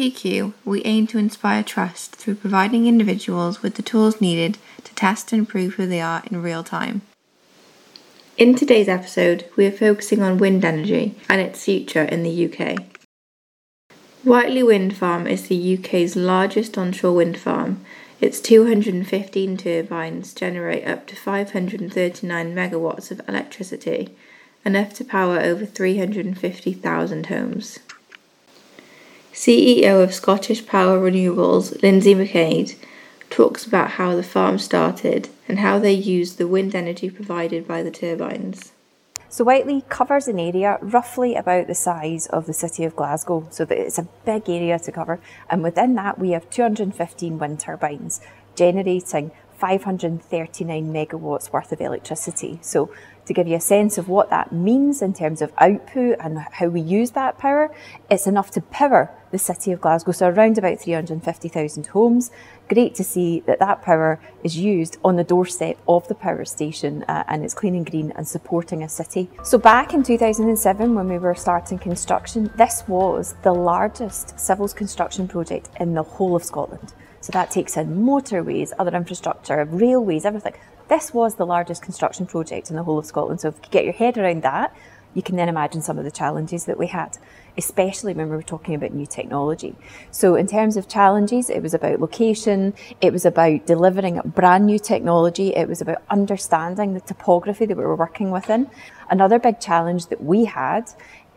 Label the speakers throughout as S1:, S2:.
S1: TiiQu, we aim to inspire trust through providing individuals with the tools needed to test and prove who they are in real time. In today's episode, we are focusing on wind energy and its future in the UK. Whitelee Wind Farm is the UK's largest onshore wind farm. Its 215 turbines generate up to 539 megawatts of electricity, enough to power over 350,000 homes. CEO of Scottish Power Renewables, Lindsay McQuade, talks about how the farm started and how they used the wind energy provided by the turbines.
S2: So Whitelee covers an area roughly about the size of the city of Glasgow, so that it's a big area to cover. And within that, we have 215 wind turbines generating 539 megawatts worth of electricity. So to give you a sense of what that means in terms of output and how we use that power, it's enough to power the city of Glasgow, so around about 350,000 homes. Great to see that that power is used on the doorstep of the power station uh, and it's clean and green and supporting a city. So back in 2007 when we were starting construction, this was the largest civils construction project in the whole of Scotland. So that takes in motorways, other infrastructure, railways, everything. This was the largest construction project in the whole of Scotland. So if you get your head around that, you can then imagine some of the challenges that we had, especially when we were talking about new technology. So, in terms of challenges, it was about location, it was about delivering brand new technology, it was about understanding the topography that we were working within. Another big challenge that we had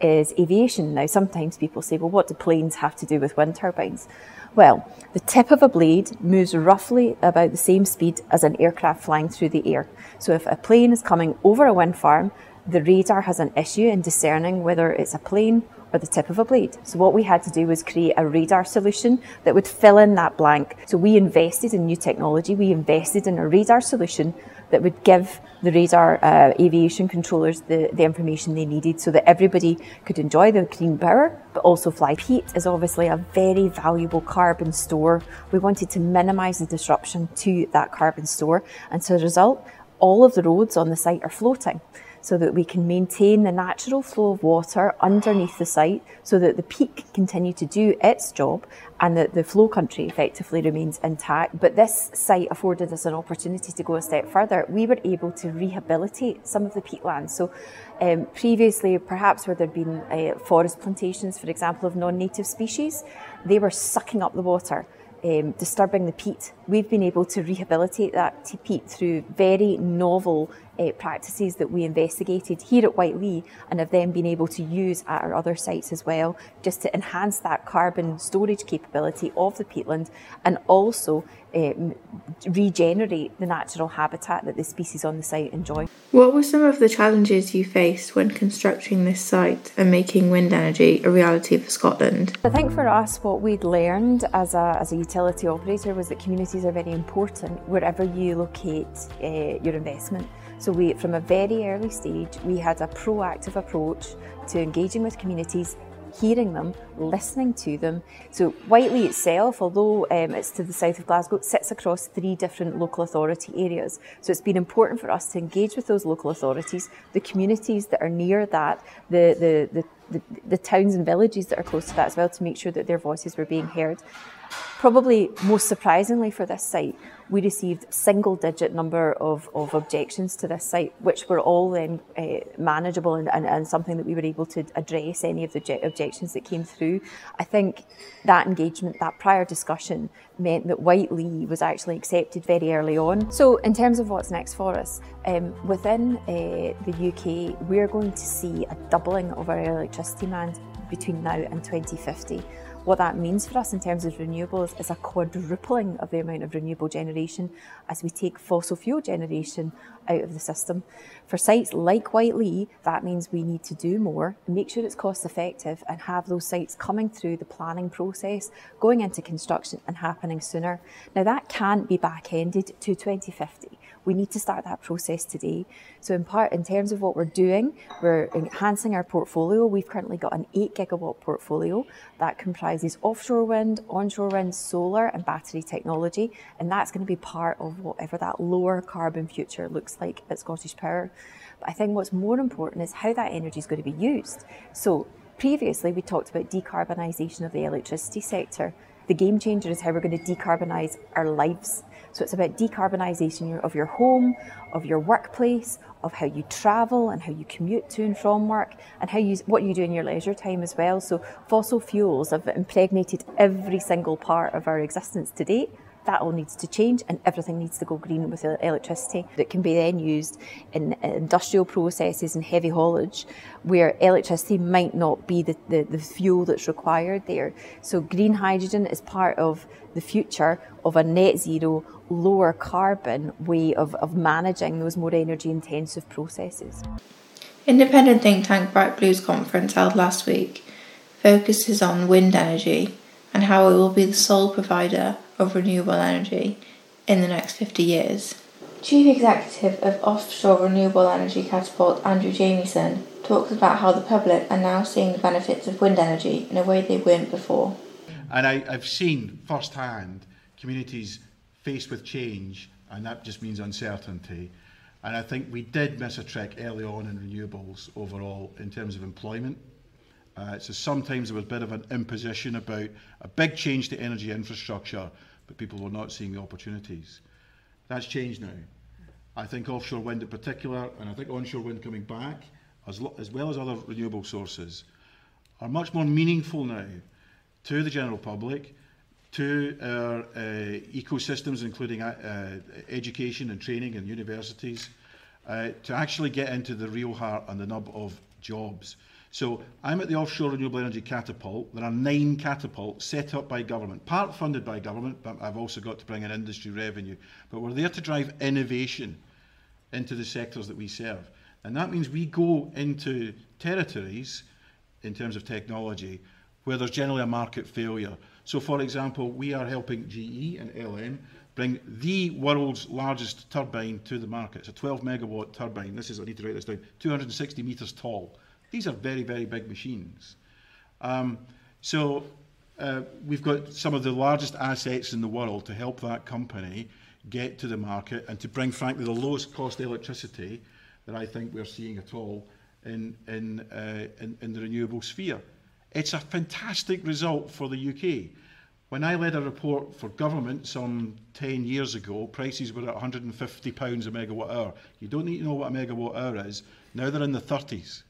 S2: is aviation. Now, sometimes people say, well, what do planes have to do with wind turbines? Well, the tip of a blade moves roughly about the same speed as an aircraft flying through the air. So if a plane is coming over a wind farm, the radar has an issue in discerning whether it's a plane or the tip of a blade. So what we had to do was create a radar solution that would fill in that blank. So we invested in new technology. We invested in a radar solution that would give the radar uh, aviation controllers the, the information they needed so that everybody could enjoy the green power but also fly. Peat is obviously a very valuable carbon store. We wanted to minimise the disruption to that carbon store and so as a result all of the roads on the site are floating so that we can maintain the natural flow of water underneath the site so that the can continue to do its job and that the flow country effectively remains intact. But this site afforded us an opportunity to go a step further. We were able to rehabilitate some of the peatlands. So um, previously, perhaps where there'd been uh, forest plantations, for example, of non-native species, they were sucking up the water. Um, disturbing the peat. We've been able to rehabilitate that peat through very novel uh, practices that we investigated here at Whitelee and have then been able to use at our other sites as well, just to enhance that carbon storage capability of the peatland and also um, regenerate the natural habitat that the species on the site enjoy.
S1: What were some of the challenges you faced when constructing this site and making wind energy a reality for Scotland?
S2: I think for us, what we'd learned as a, as a utility operator was that communities are very important wherever you locate uh, your investment. So we, from a very early stage, we had a proactive approach to engaging with communities, hearing them, listening to them. So Whitelee itself, although um, it's to the south of Glasgow, sits across three different local authority areas. So it's been important for us to engage with those local authorities, the communities that are near that, the, the, the the, the, towns and villages that are close to that as well to make sure that their voices were being heard. Probably most surprisingly for this site, we received single digit number of, of objections to this site, which were all then uh, manageable and, and, and, something that we were able to address any of the objections that came through. I think that engagement, that prior discussion, meant that Whitelee was actually accepted very early on. So, in terms of what's next for us, um, within uh, the UK, we're going to see a doubling of our electricity demand between now and 2050. What that means for us in terms of renewables is a quadrupling of the amount of renewable generation as we take fossil fuel generation out of the system. For sites like Whitelee, that means we need to do more, make sure it's cost effective, and have those sites coming through the planning process, going into construction, and happening sooner. Now, that can't be back ended to 2050 we need to start that process today. So in part, in terms of what we're doing, we're enhancing our portfolio. We've currently got an eight gigawatt portfolio that comprises offshore wind, onshore wind, solar and battery technology. And that's going to be part of whatever that lower carbon future looks like at Scottish Power. But I think what's more important is how that energy is going to be used. So Previously, we talked about decarbonisation of the electricity sector. The game changer is how we're going to decarbonise our lives. So it's about decarbonisation of your home, of your workplace, of how you travel and how you commute to and from work, and how you what you do in your leisure time as well. So fossil fuels have impregnated every single part of our existence to date. That all needs to change, and everything needs to go green with electricity. It can be then used in industrial processes and heavy haulage, where electricity might not be the, the, the fuel that's required there. So, green hydrogen is part of the future of a net zero, lower carbon way of, of managing those more energy intensive processes.
S1: Independent think tank Bright Blues conference held last week focuses on wind energy and how it will be the sole provider of renewable energy in the next 50 years. Chief Executive of Offshore Renewable Energy Catapult, Andrew Jamieson, talks about how the public are now seeing the benefits of wind energy in a way they weren't before.
S3: And I, I've seen firsthand communities faced with change, and that just means uncertainty. And I think we did miss a trick early on in renewables overall in terms of employment. Uh, so sometimes there was a bit of an imposition about a big change to energy infrastructure, but people were not seeing the opportunities. That's changed now. I think offshore wind in particular, and I think onshore wind coming back, as, as well as other renewable sources, are much more meaningful now to the general public, to our uh, ecosystems, including uh, education and training and universities, uh, to actually get into the real heart and the nub of jobs. So I'm at the Offshore Renewable Energy Catapult. There are nine catapults set up by government, part funded by government, but I've also got to bring in industry revenue. But we're there to drive innovation into the sectors that we serve. And that means we go into territories in terms of technology where there's generally a market failure. So, for example, we are helping GE and LM bring the world's largest turbine to the market. It's a 12 megawatt turbine. This is, I need to write this down, 260 meters tall. These are very, very big machines. Um, so uh, we've got some of the largest assets in the world to help that company get to the market and to bring, frankly, the lowest cost electricity that I think we're seeing at all in, in, uh, in, in the renewable sphere. It's a fantastic result for the UK. When I led a report for government some 10 years ago, prices were at £150 a megawatt hour. You don't need to know what a megawatt hour is. Now they're in the 30s.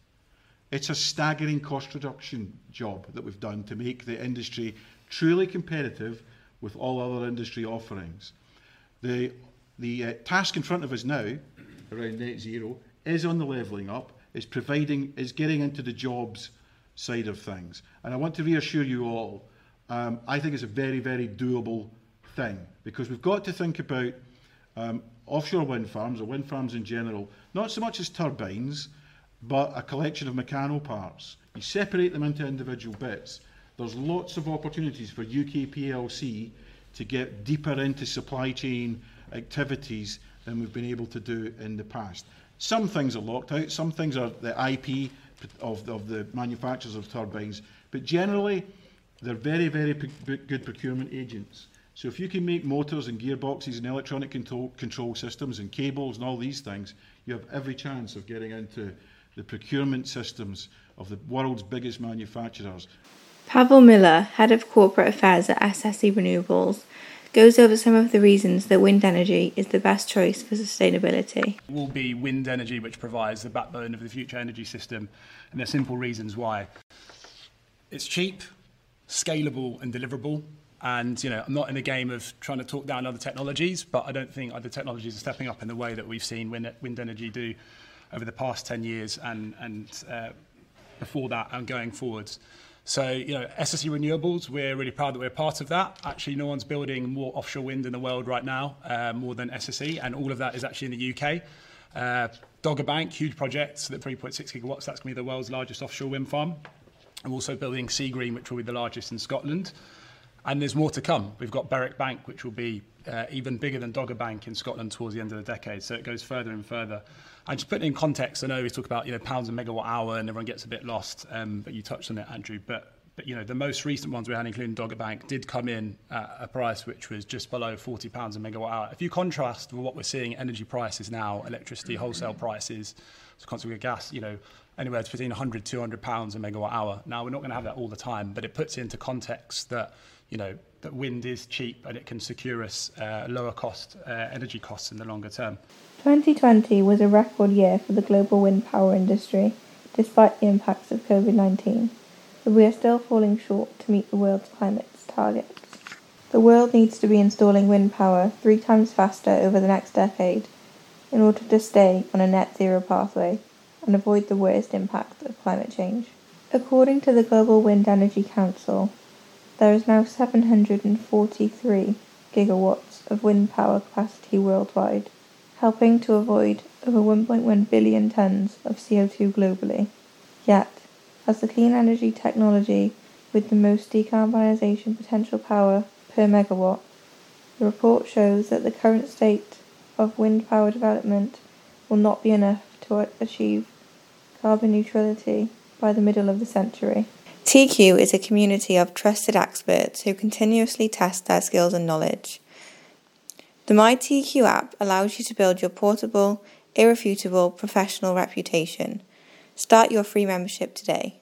S3: It's a staggering cost reduction job that we've done to make the industry truly competitive with all other industry offerings. The, the uh, task in front of us now, around net zero, is on the levelling up, is providing, is getting into the jobs side of things. And I want to reassure you all, um, I think it's a very, very doable thing because we've got to think about um, offshore wind farms or wind farms in general, not so much as turbines, but a collection of mechanical parts. You separate them into individual bits. There's lots of opportunities for UK PLC to get deeper into supply chain activities than we've been able to do in the past. Some things are locked out, some things are the IP of, of the manufacturers of turbines, but generally they're very, very good procurement agents. So if you can make motors and gearboxes and electronic control, control systems and cables and all these things, you have every chance of getting into the procurement systems of the world's biggest manufacturers.
S1: Pavel Miller, Head of Corporate Affairs at SSE Renewables, goes over some of the reasons that wind energy is the best choice for sustainability.
S4: It will be wind energy which provides the backbone of the future energy system, and there are simple reasons why. It's cheap, scalable, and deliverable. And you know, I'm not in a game of trying to talk down other technologies, but I don't think other technologies are stepping up in the way that we've seen wind, wind energy do over the past 10 years and, and uh, before that and going forwards. So, you know, SSE Renewables, we're really proud that we're part of that. Actually, no one's building more offshore wind in the world right now, uh, more than SSE, and all of that is actually in the UK. Uh, Dogger Bank, huge project, so 3.6 gigawatts, that's going to be the world's largest offshore wind farm. I'm also building Seagreen, which will be the largest in Scotland. And there's more to come. We've got Berwick Bank, which will be uh, even bigger than Dogger Bank in Scotland towards the end of the decade. So it goes further and further. And just putting in context, I know we talk about you know pounds a megawatt hour and everyone gets a bit lost, um, but you touched on it, Andrew. But but you know the most recent ones we had, including Dogger Bank, did come in at a price which was just below forty pounds a megawatt hour. If you contrast with what we're seeing energy prices now, electricity wholesale prices, so consequently gas, you know anywhere between 100 200 pounds a megawatt hour. Now we're not going to have that all the time, but it puts into context that you know that wind is cheap and it can secure us uh, lower cost uh, energy costs in the longer term.
S1: 2020 was a record year for the global wind power industry, despite the impacts of COVID 19 but we are still falling short to meet the world's climate targets. The world needs to be installing wind power three times faster over the next decade in order to stay on a net zero pathway and avoid the worst impacts of climate change. According to the Global Wind Energy Council, there is now 743 gigawatts of wind power capacity worldwide, helping to avoid over 1.1 billion tonnes of CO2 globally. Yet, as the clean energy technology with the most decarbonisation potential power per megawatt. The report shows that the current state of wind power development will not be enough to achieve carbon neutrality by the middle of the century. TiiQu is a community of trusted experts who continuously test their skills and knowledge. The My TiiQu app allows you to build your portable, irrefutable professional reputation Start your free membership today.